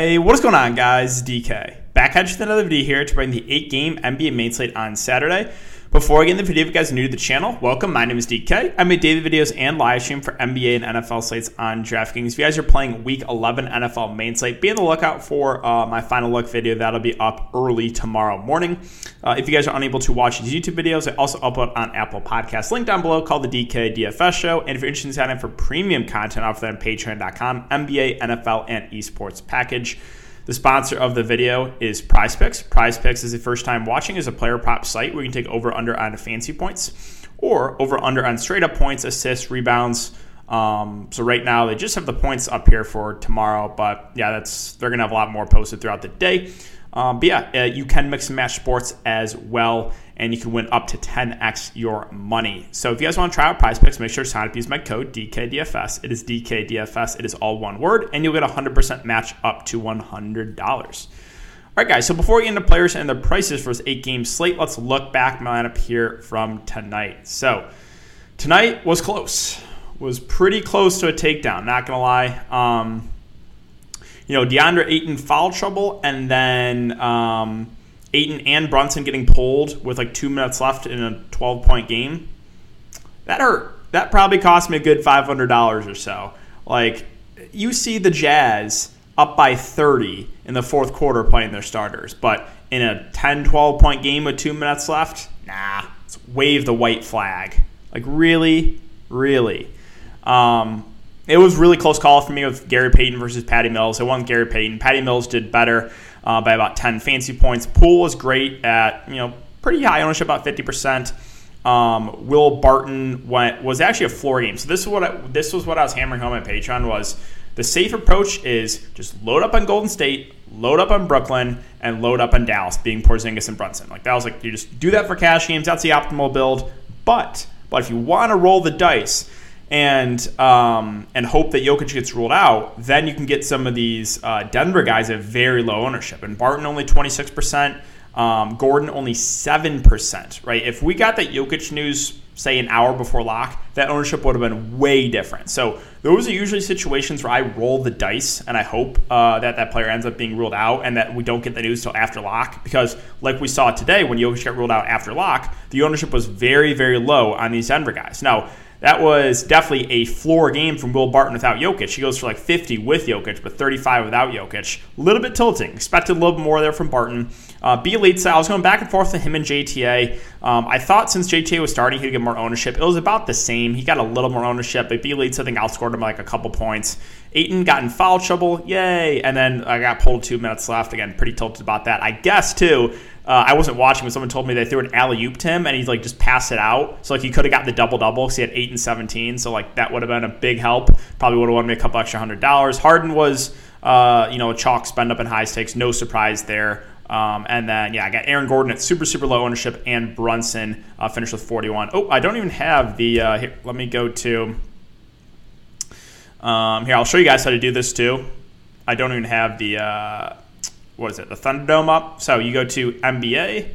Hey, what is going on, guys? DK. Back at you with another video here to bring the 8 game NBA main slate on Saturday. Before I get into the video, if you guys are new to the channel, welcome. My name is DK. I make daily videos and live stream for NBA and NFL slates on DraftKings. If you guys are playing Week 11 NFL main slate, be on the lookout for uh, my final look video. That'll be up early tomorrow morning. Uh, if you guys are unable to watch these YouTube videos, I also upload on Apple Podcasts. Link down below called the DK DFS Show. And if you're interested in signing up for premium content, offer that on Patreon.com, NBA, NFL, and esports package. The sponsor of the video is Prize Picks. Prize Picks is the first time watching is a player prop site where you can take over under on fancy points or over under on straight up points, assists, rebounds. Um, so right now they just have the points up here for tomorrow, but yeah, that's they're gonna have a lot more posted throughout the day. Um, but yeah, uh, you can mix and match sports as well, and you can win up to 10x your money. So if you guys want to try out prize picks, make sure to sign up. Use my code DKDFS. It is DKDFS. It is all one word, and you'll get a 100% match up to $100. All right, guys. So before we get into players and the prices for this eight game slate, let's look back my lineup here from tonight. So tonight was close, was pretty close to a takedown. Not gonna lie. Um, you know, DeAndre Ayton foul trouble, and then um, Ayton and Brunson getting pulled with like two minutes left in a 12 point game. That hurt. That probably cost me a good $500 or so. Like, you see the Jazz up by 30 in the fourth quarter playing their starters, but in a 10 12 point game with two minutes left, nah, wave the white flag. Like, really? Really? Um, it was really close call for me with Gary Payton versus Patty Mills. I won Gary Payton. Patty Mills did better uh, by about 10 fancy points. Poole was great at, you know, pretty high ownership, about 50%. Um, Will Barton went was actually a floor game. So this is what I, this was what I was hammering home at Patreon was the safe approach is just load up on Golden State, load up on Brooklyn, and load up on Dallas, being Porzingis and Brunson. Like that was like you just do that for cash games. That's the optimal build. But but if you want to roll the dice and um, and hope that Jokic gets ruled out, then you can get some of these uh, Denver guys at very low ownership. And Barton only 26%, um, Gordon only 7%, right? If we got that Jokic news, say, an hour before lock, that ownership would have been way different. So those are usually situations where I roll the dice and I hope uh, that that player ends up being ruled out and that we don't get the news till after lock. Because, like we saw today, when Jokic got ruled out after lock, the ownership was very, very low on these Denver guys. Now, that was definitely a floor game from Will Barton without Jokic. He goes for like 50 with Jokic, but 35 without Jokic. A little bit tilting. Expected a little bit more there from Barton. Uh, Bjelica, I was going back and forth with him and JTA. Um, I thought since JTA was starting, he'd get more ownership. It was about the same. He got a little more ownership, but Bjelica, I think, outscored him like a couple points. Ayton got in foul trouble, yay! And then I got pulled two minutes left. Again, pretty tilted about that. I guess too. Uh, I wasn't watching, but someone told me they threw an alley oop to him, and he like just passed it out. So like he could have got the double double because he had eight and seventeen. So like that would have been a big help. Probably would have won me a couple extra hundred dollars. Harden was, uh, you know, a chalk spend up in high stakes. No surprise there. Um, and then, yeah, I got Aaron Gordon at super, super low ownership, and Brunson uh, finished with 41. Oh, I don't even have the. Uh, here, let me go to. Um, here, I'll show you guys how to do this too. I don't even have the. What is it? The Thunderdome up. So you go to NBA,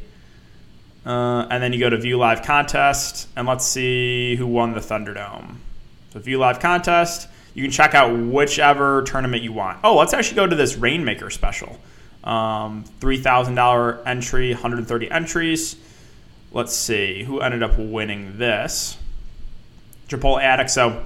uh, and then you go to View Live Contest, and let's see who won the Thunderdome. So View Live Contest. You can check out whichever tournament you want. Oh, let's actually go to this Rainmaker special. Um, $3,000 entry, 130 entries. Let's see who ended up winning this. Japol Addict. So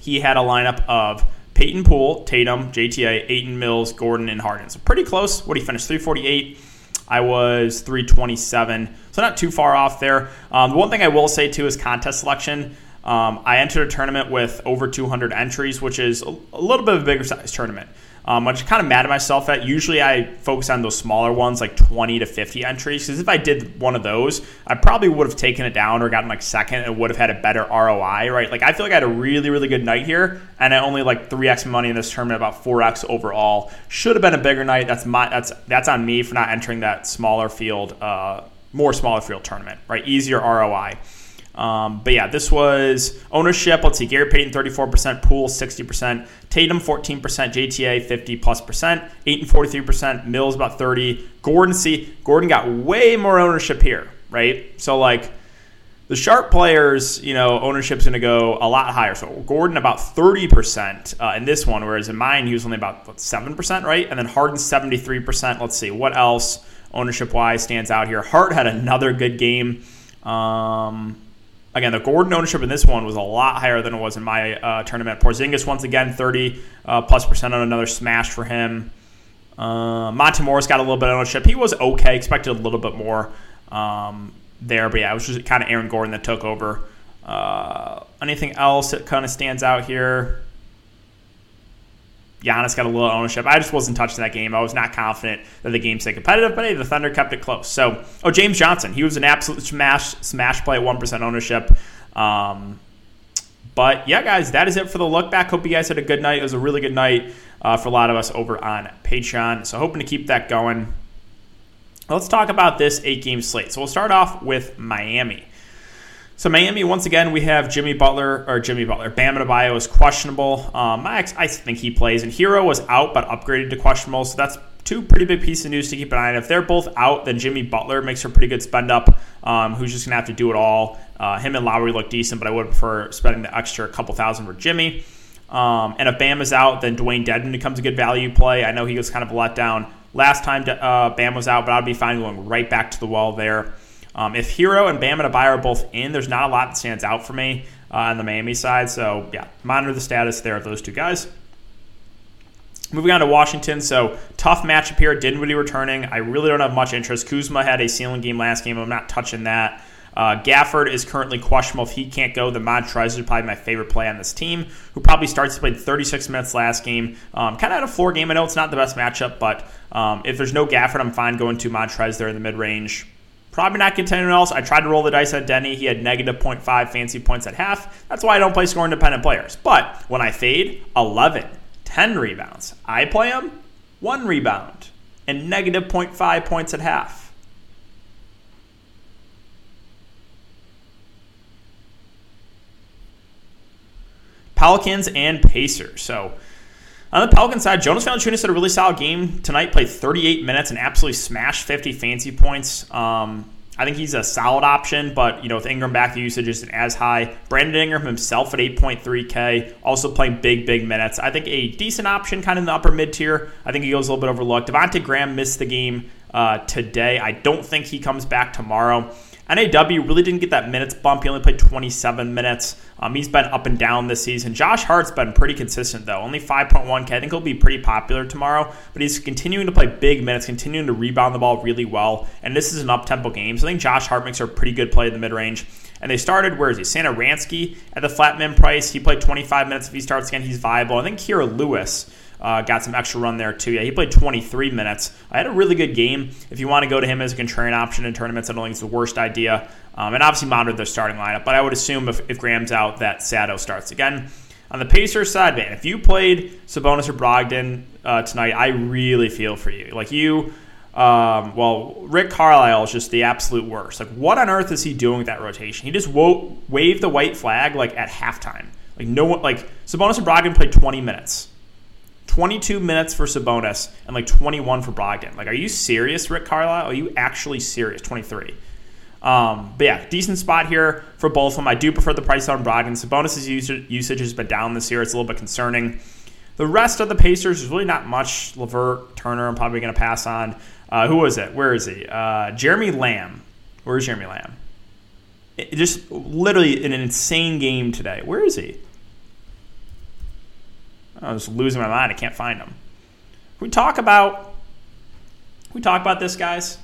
he had a lineup of Payton Poole, Tatum, JTA, Ayton Mills, Gordon, and Harden. So pretty close. What he finished 348. I was 327. So not too far off there. Um, the one thing I will say too is contest selection. Um, I entered a tournament with over 200 entries, which is a, a little bit of a bigger size tournament um, which I'm just kind of mad at myself at. Usually I focus on those smaller ones, like 20 to 50 entries, because if I did one of those, I probably would have taken it down or gotten like second and would have had a better ROI, right? Like I feel like I had a really, really good night here, and I only like 3x money in this tournament, about 4x overall. Should have been a bigger night. That's my that's that's on me for not entering that smaller field, uh, more smaller field tournament, right? Easier ROI. Um, but yeah, this was ownership. Let's see, Gary Payton 34%, Poole 60%, Tatum 14%, JTA 50 plus percent, Ayton 43%, Mills about 30. Gordon, see, Gordon got way more ownership here, right? So like The sharp players, you know, ownership's going to go a lot higher. So Gordon about 30% uh, in this one, whereas in mine he was only about what, 7%, right? And then Harden 73%. Let's see what else ownership wise stands out here. Hart had another good game. Um, again, the Gordon ownership in this one was a lot higher than it was in my uh, tournament. Porzingis once again 30 uh, plus percent on another smash for him. Uh, Monte Morris got a little bit of ownership. He was okay. Expected a little bit more. Um, there. But yeah, it was just kind of Aaron Gordon that took over. Uh, anything else that kind of stands out here? Giannis got a little ownership. I just wasn't touching that game. I was not confident that the game stayed competitive, but hey, the Thunder kept it close. So, oh, James Johnson, he was an absolute smash smash play at one percent ownership. Um, but yeah, guys, that is it for the look back. Hope you guys had a good night. It was a really good night uh, for a lot of us over on Patreon. So hoping to keep that going. Let's talk about this eight game slate. So we'll start off with Miami. So Miami, once again, we have Jimmy Butler or Jimmy Butler. Bam Adebayo is questionable. Um, I, I think he plays, and Herro was out but upgraded to questionable. So that's two pretty big pieces of news to keep an eye on. If they're both out, then Jimmy Butler makes for a pretty good spend up. Um, who's just gonna have to do it all? Uh, him and Lowry look decent, but I would prefer spending the extra couple thousand for Jimmy. Um, and if Bam is out, then Dewayne Dedmon becomes a good value play. I know he was kind of a letdown last time uh, Bam was out, but I'd be fine going right back to the wall there. Um, if Herro and Bam and Adebayo are both in, there's not a lot that stands out for me uh, on the Miami side. So yeah, monitor the status there of those two guys. Moving on to Washington, so tough matchup here. Dinwiddie returning. I really don't have much interest. Kuzma had a ceiling game last game. I'm not touching that. Uh, Gafford is currently questionable. If he can't go, then Montrez is probably my favorite play on this team, who probably starts to play 36 minutes last game. Um, kind of had a floor game. I know it's not the best matchup, but um, if there's no Gafford, I'm fine going to Montrez there in the mid range. Probably not contending else. I tried to roll the dice at Deni. He had negative 0.5 fancy points at half. That's why I don't play score independent players. But when I fade, 11, 10 rebounds. I play him, one rebound, and negative 0.5 points at half. Pelicans and Pacers. So on the Pelican side, Jonas Valanciunas had a really solid game tonight. Played 38 minutes and absolutely smashed 50 fancy points. Um, I think he's a solid option, but you know with Ingram back, the usage isn't as high. Brandon Ingram himself at 8.3K, also playing big, big minutes. I think a decent option, kind of in the upper mid tier. I think he goes a little bit overlooked. Devonte Graham missed the game uh, today. I don't think he comes back tomorrow. NAW really didn't get that minutes bump. He only played 27 minutes. Um, he's been up and down this season. Josh Hart's been pretty consistent, though. Only 5.1K. I think he'll be pretty popular tomorrow, but he's continuing to play big minutes, continuing to rebound the ball really well. And this is an up tempo game. So I think Josh Hart makes a pretty good play in the mid range. And they started, where is he? Satoransky at the flat min price. He played 25 minutes. If he starts again, he's viable. I think Kira Lewis uh, got some extra run there too. Yeah, he played 23 minutes. I had a really good game. If you want to go to him as a contrarian option in tournaments, I don't think it's the worst idea. Um, and obviously monitor their starting lineup. But I would assume if, if Graham's out, that Sato starts again. On the Pacers side, man, if you played Sabonis or Brogdon uh, tonight, I really feel for you. Like you, um, well, Rick Carlisle is just the absolute worst. Like, what on earth is he doing with that rotation? He just wo- waved the white flag like at halftime. Like no one, like Sabonis and Brogdon played 20 minutes. 22 minutes for Sabonis and like 21 for Brogdon. Like, are you serious, Rick Carlisle? Are you actually serious? 23. Um, but yeah, decent spot here for both of them. I do prefer the price on Brogdon. Sabonis' usage has been down this year. It's a little bit concerning. The rest of the Pacers is really not much. LeVert, Turner, I'm probably going to pass on. Uh, who was it? Where is he? Uh, Jeremy Lamb. Where's Jeremy Lamb? It, just literally an insane game today. Where is he? I was losing my mind. I can't find them. we talk about we talk about this, guys?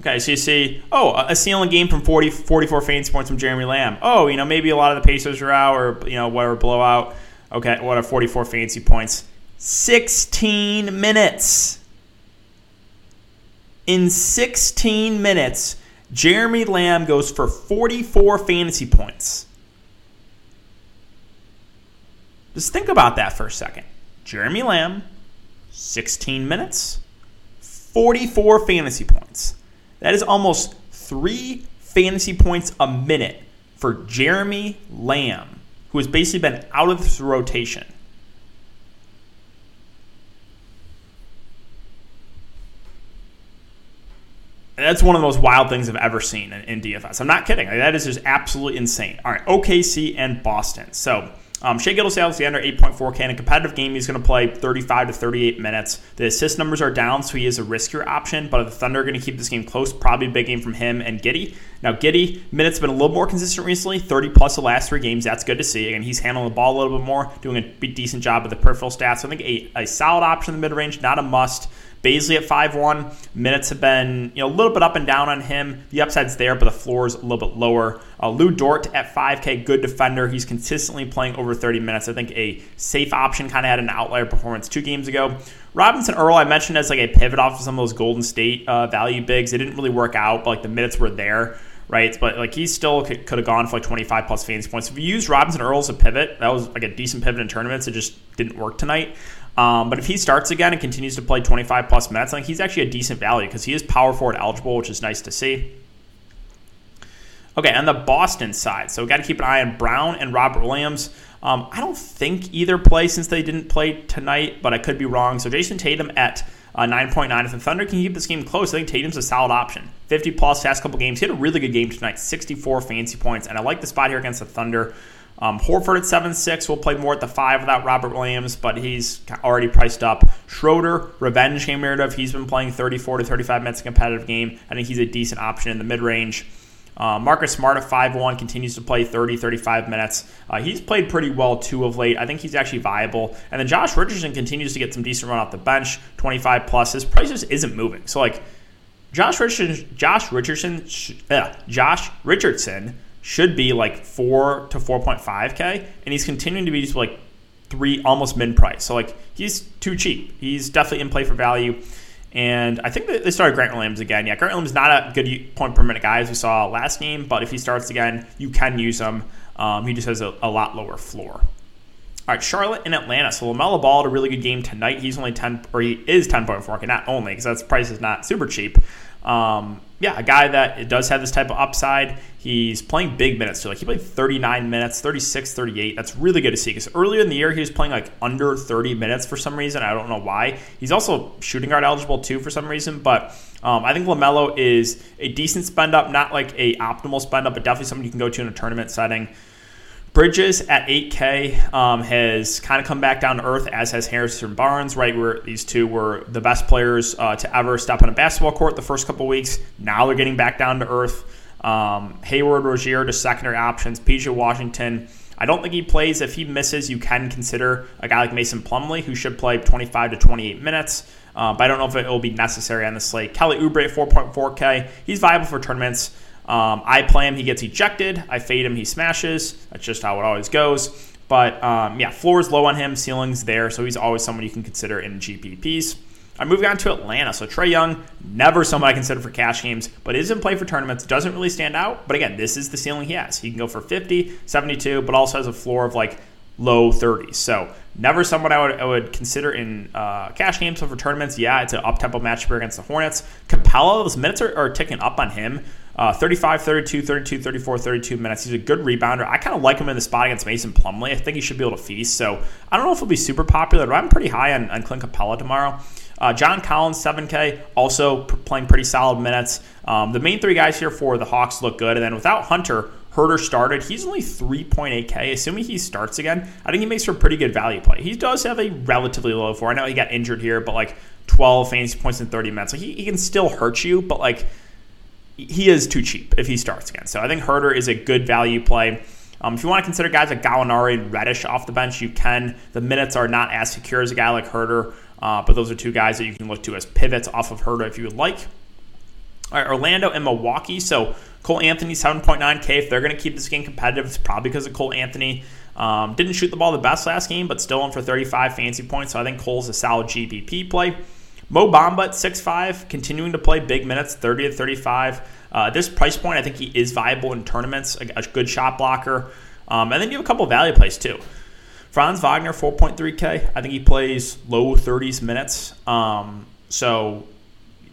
Okay, so you see, oh, a ceiling game from 40, 44 fantasy points from Jeremy Lamb. Oh, you know, maybe a lot of the Pacers are out or, you know, whatever, blowout. Okay, what are 44 fantasy points? 16 minutes. In 16 minutes, Jeremy Lamb goes for 44 fantasy points. Just think about that for a second. Jeremy Lamb, 16 minutes, 44 fantasy points. That is almost three fantasy points a minute for Jeremy Lamb, who has basically been out of this rotation. that's one of the most wild things I've ever seen in, in DFS. I'm not kidding. That is just absolutely insane. All right, OKC and Boston. So um, Shai Gilgeous-Alexander, 8.4K in a competitive game. He's going to play 35 to 38 minutes. The assist numbers are down, so he is a riskier option. But the Thunder are going to keep this game close. Probably a big game from him and Giddey. Now Giddey minutes have been a little more consistent recently, 30 plus the last three games. That's good to see. Again, he's handling the ball a little bit more, doing a decent job with the peripheral stats. So I think a, a solid option in the mid range, not a must. Bazley at 5-1. Minutes have been you know a little bit up and down on him. The upside's there, but the floor is a little bit lower. Uh, Lu Dort at 5K, good defender. He's consistently playing over 30 minutes. I think a safe option kind of had an outlier performance two games ago. Robinson Earl, I mentioned as like a pivot off of some of those Golden State uh, value bigs. It didn't really work out, but like the minutes were there right? But like he still could, could, have gone for like 25 plus fantasy points. If you use Robinson Earl as a pivot, that was like a decent pivot in tournaments. It just didn't work tonight. Um, but if he starts again and continues to play 25 plus minutes, I think he's actually a decent value because he is power forward eligible, which is nice to see. Okay, on the Boston side, so we got to keep an eye on Brown and Robert Williams. Um, I don't think either play since they didn't play tonight, but I could be wrong. So Jayson Tatum at uh, 9.9. If the Thunder can keep this game close, I think Tatum's a solid option. 50 plus past couple games. He had a really good game tonight, 64 fancy points, and I like the spot here against the Thunder. Um, Horford at 7 6 will play more at the 5 without Robert Williams, but he's already priced up. Schroeder, revenge game narrative. He's been playing 34 to 35 minutes a competitive game. I think he's a decent option in the mid range. Uh, Marcus Smart at 5-1 continues to play 30, 35 minutes. Uh, he's played pretty well too of late. I think he's actually viable. And then Josh Richardson continues to get some decent run off the bench, 25 plus. His price just isn't moving. So like Josh Richardson, Josh Richardson, Josh Richardson should be like four to 4.5k, and he's continuing to be just like three, almost min price. So like he's too cheap. He's definitely in play for value. And I think that they started Grant Williams again. Yeah, Grant Williams not a good point per minute guy as we saw last game, but if he starts again, you can use him. Um, he just has a, a, lot lower floor. All right, Charlotte and Atlanta. So LaMelo Ball had a really good game tonight. He's only 10, or he is 10.4, Okay, not only, because that's price is not super cheap. Um, yeah, a guy that does have this type of upside. He's playing big minutes too. Like he played 39 minutes, 36, 38. That's really good to see because earlier in the year he was playing like under 30 minutes for some reason. I don't know why. He's also shooting guard eligible too for some reason. But um, I think Lamelo is a decent spend up, not like a optimal spend up, but definitely something you can go to in a tournament setting. Bridges at 8K um, has kind of come back down to earth, as has Harrison Barnes, right? Where these two were the best players uh, to ever step on a basketball court the first couple weeks. Now they're getting back down to earth. Um, Hayward, Rozier, to secondary options. PJ Washington. I don't think he plays. If he misses, you can consider a guy like Mason Plumlee, who should play 25 to 28 minutes. Uh, but I don't know if it will be necessary on the slate. Kelly Oubre at 4.4K. He's viable for tournaments. Um, I play him, he gets ejected. I fade him, he smashes. That's just how it always goes. But um, yeah, floor is low on him, ceiling's there, so he's always someone you can consider in GPPs. I'm moving on to Atlanta. So Trae Young, never someone I consider for cash games, but is in play for tournaments. Doesn't really stand out. But again, this is the ceiling he has. He can go for 50, 72, but also has a floor of like low 30s. So never someone I would, I would consider in uh, cash games. So for tournaments, yeah, it's an up-tempo matchup against the Hornets. Capela, those minutes are, are ticking up on him. Uh, 35, 32, 32, 34, 32 minutes. He's a good rebounder. I kind of like him in the spot against Mason Plumlee. I think he should be able to feast. So I don't know if he'll be super popular, but I'm pretty high on, on Clint Capela tomorrow. Uh, John Collins, 7K, also p- playing pretty solid minutes. Um, the main three guys here for the Hawks look good. And then without Hunter, Huerter started. He's only 3.8K. Assuming he starts again, I think he makes for a pretty good value play. He does have a relatively low floor. I know he got injured here, but like 12 fantasy points in 30 minutes. Like he, he can still hurt you, but like he is too cheap if he starts again. So I think Huerter is a good value play. Um, if you want to consider guys like Gallinari and Reddish off the bench, you can. The minutes are not as secure as a guy like Huerter, uh, but those are two guys that you can look to as pivots off of Huerter if you would like. All right, Orlando and Milwaukee. So Cole Anthony, 7.9K. If they're going to keep this game competitive, it's probably because of Cole Anthony. Um, didn't shoot the ball the best last game, but still in for 35 fancy points. So I think Cole's a solid GPP play. Mo Bamba at 6'5, continuing to play big minutes, 30 to 35. Uh, this price point, I think he is viable in tournaments, a, a good shot blocker. Um, and then you have a couple value plays too. Franz Wagner, 4.3K. I think he plays low 30s minutes. Um, so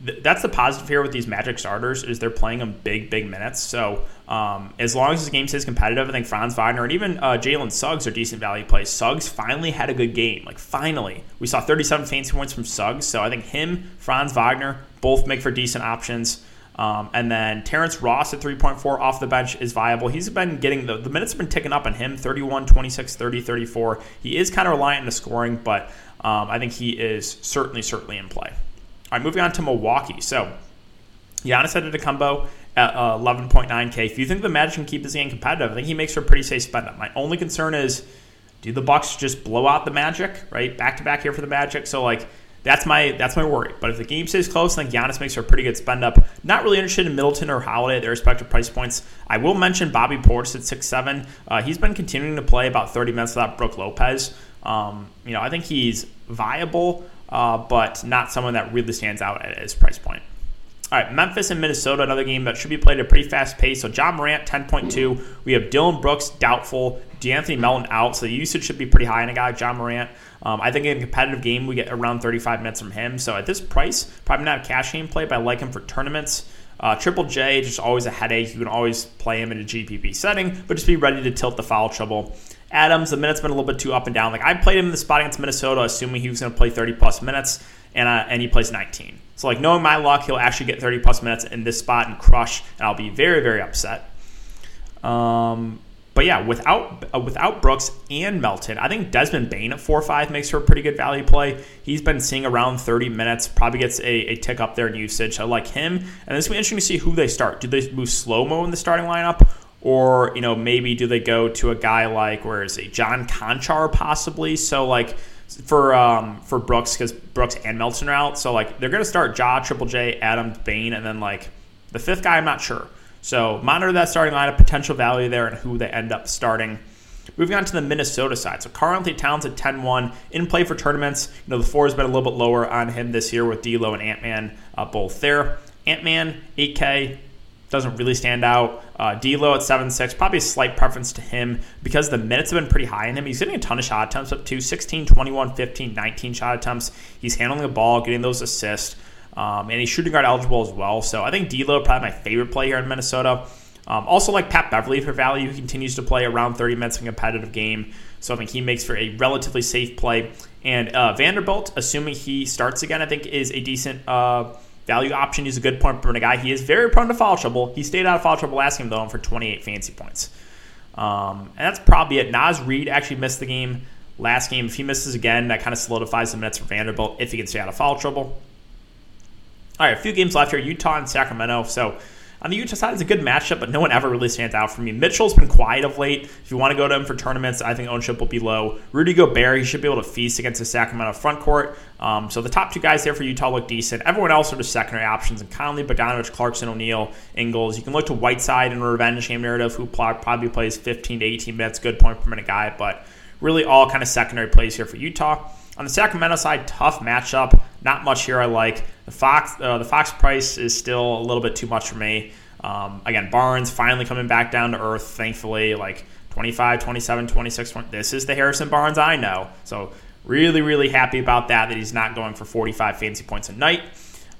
th- that's the positive here with these Magic starters is they're playing them big, big minutes. So um, as long as this game stays competitive, I think Franz Wagner and even uh, Jalen Suggs are decent value plays. Suggs finally had a good game. Like finally, we saw 37 fancy points from Suggs. So I think him, Franz Wagner, both make for decent options. Um, and then Terrence Ross at 3.4 off the bench is viable. He's been getting the, the minutes have been ticking up on him 31, 26, 30, 34. He is kind of reliant on the scoring, but um, I think he is certainly, certainly in play. All right, moving on to Milwaukee. So Giannis Antetokounmpo at uh, 11.9K. If you think the Magic can keep this game competitive, I think he makes for a pretty safe spend up. My only concern is do the Bucks just blow out the Magic, right? Back to back here for the Magic. So like that's my that's my worry. But if the game stays close, then Giannis makes for a pretty good spend up. Not really interested in Middleton or Holiday at their respective price points. I will mention Bobby Portis at six seven. Uh, he's been continuing to play about 30 minutes without Brook Lopez. Um, you know, I think he's viable, uh, but not someone that really stands out at his price point. All right, Memphis and Minnesota, another game that should be played at a pretty fast pace. So Ja Morant, 10.2. We have Dillon Brooks, doubtful. De'Anthony Melton out, so the usage should be pretty high in a guy, Ja Morant. Um, I think in a competitive game, we get around 35 minutes from him. So at this price, probably not a cash game play, but I like him for tournaments. Uh, Triple J, just always a headache. You can always play him in a GPP setting, but just be ready to tilt the foul trouble. Adams, the minutes been a little bit too up and down. Like I played him in the spot against Minnesota, assuming he was going to play 30 plus minutes, and uh, and he plays 19. So like knowing my luck, he'll actually get 30 plus minutes in this spot and crush, and I'll be very very upset. Um, but yeah, without uh, without Brooks and Melton, I think Desmond Bane at four five makes for a pretty good value play. He's been seeing around 30 minutes, probably gets a, a tick up there in usage. I like him, and this will be interesting to see who they start. Do they move slow mo in the starting lineup, or you know maybe do they go to a guy like where is he, John Konchar, possibly? So like for um, for Brooks because Brooks and Melton are out, so like they're gonna start Ja, Triple J, Adam, Bane, and then like the fifth guy, I'm not sure. So monitor that starting lineup, potential value there, and who they end up starting. Moving on to the Minnesota side. So Karl-Anthony Towns at 10-1 in play for tournaments. You know, the four has been a little bit lower on him this year with D'Lo and Ant-Man uh, both there. Ant-Man, 8K, doesn't really stand out. Uh, D'Lo at 7-6, probably a slight preference to him because the minutes have been pretty high in him. He's getting a ton of shot attempts up to 16, 21, 15, 19 shot attempts. He's handling the ball, getting those assists. Um, and he's shooting guard eligible as well. So I think D'Lo probably my favorite play here in Minnesota. Um, also like Pat Beverley for value, he continues to play around 30 minutes in a competitive game. So I think he makes for a relatively safe play. And uh, Vanderbilt, assuming he starts again, I think is a decent uh, value option. He's a good point per guy. He is very prone to foul trouble. He stayed out of foul trouble last game though for 28 fancy points. Um, and that's probably it. Naz Reid actually missed the game last game. If he misses again, that kind of solidifies the minutes for Vanderbilt if he can stay out of foul trouble. All right, a few games left here Utah and Sacramento. So on the Utah side, it's a good matchup, but no one ever really stands out for me. Mitchell's been quiet of late. If you want to go to him for tournaments, I think ownership will be low. Rudy Gobert, he should be able to feast against the Sacramento front court. Um, so the top two guys there for Utah look decent. Everyone else are just secondary options, and Conley, Bogdanovich, Clarkson, O'Neale, Ingles. You can look to Whiteside in a revenge game narrative, who probably plays 15 to 18 minutes, good point per minute guy, but really all kind of secondary plays here for Utah. On the Sacramento side, tough matchup. Not much here I like. The Fox uh, the Fox price is still a little bit too much for me. Um, again, Barnes finally coming back down to earth, thankfully. Like 25, 27, 26. 20, this is the Harrison Barnes I know. So really, really happy about that. That he's not going for 45 fancy points a night.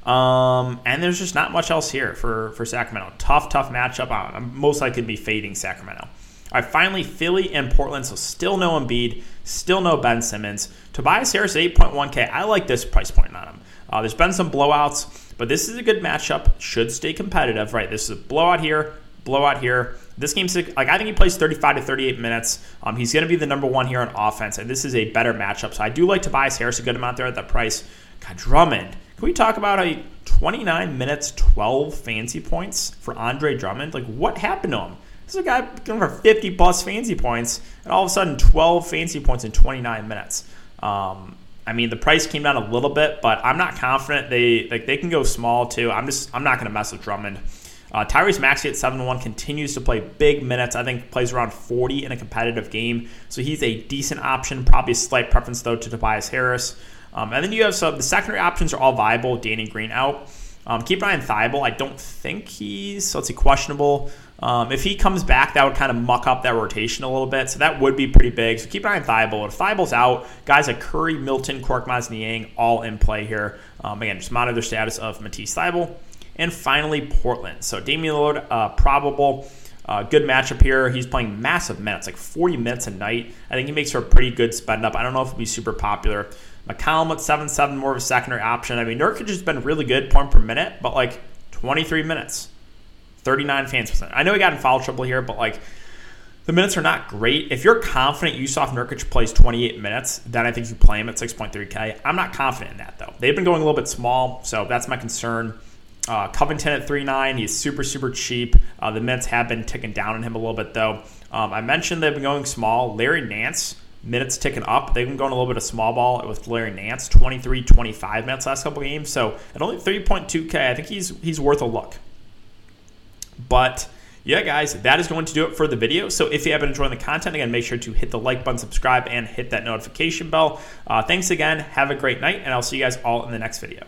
Um, and there's just not much else here for for Sacramento. Tough, tough matchup. I'm most likely to be fading Sacramento. All right, finally, Philly and Portland. So still no Embiid, still no Ben Simmons. Tobias Harris, 8.1K. I like this price point on him. Uh, there's been some blowouts, but this is a good matchup. Should stay competitive, right? This is a blowout here, blowout here. This game's like I think he plays 35 to 38 minutes. Um, he's going to be the number one here on offense, and this is a better matchup. So I do like Tobias Harris a good amount there at that price. God, Drummond. Can we talk about a 29 minutes, 12 fancy points for Andre Drummond? Like, what happened to him? This is a guy going for 50 plus fancy points, and all of a sudden 12 fancy points in 29 minutes. Um, I mean, the price came down a little bit, but I'm not confident they like they can go small too. I'm just I'm not going to mess with Drummond. Uh, Tyrese Maxey at 7 1 continues to play big minutes. I think plays around 40 in a competitive game. So he's a decent option. Probably a slight preference, though, to Tobias Harris. Um, and then you have some, the secondary options are all viable. Danny Green out. Um, keep an eye on Thybulle. I don't think he's, so let's see, questionable. Um, if he comes back, that would kind of muck up that rotation a little bit. So that would be pretty big. So keep an eye on Thybulle. If Thybulle's out, guys like Curry, Milton, Korkmaz, Niang, all in play here. Um, again, just monitor the status of Matisse Thybulle. And finally, Portland. So Damian Lillard, uh, probable. Uh, good matchup here. He's playing massive minutes, like 40 minutes a night. I think he makes for a pretty good spend up. I don't know if it'll be super popular. McCollum at 7 7, more of a secondary option. I mean, Nurkic has been really good point per minute, but like 23 minutes, 39 fans percent. I know he got in foul trouble here, but like the minutes are not great. If you're confident Jusuf Nurkic plays 28 minutes, then I think you play him at 6.3K. I'm not confident in that, though. They've been going a little bit small, so that's my concern. Uh, Covington at 3.9, he's super, super cheap. Uh, the minutes have been ticking down on him a little bit, though. Um, I mentioned they've been going small. Larry Nance, minutes ticking up. They've been going a little bit of small ball with Larry Nance, 23, 25 minutes last couple games. So at only 3.2K, I think he's he's worth a look. But yeah, guys, that is going to do it for the video. So if you have been enjoying the content, again, make sure to hit the like button, subscribe, and hit that notification bell. Uh, thanks again. Have a great night, and I'll see you guys all in the next video.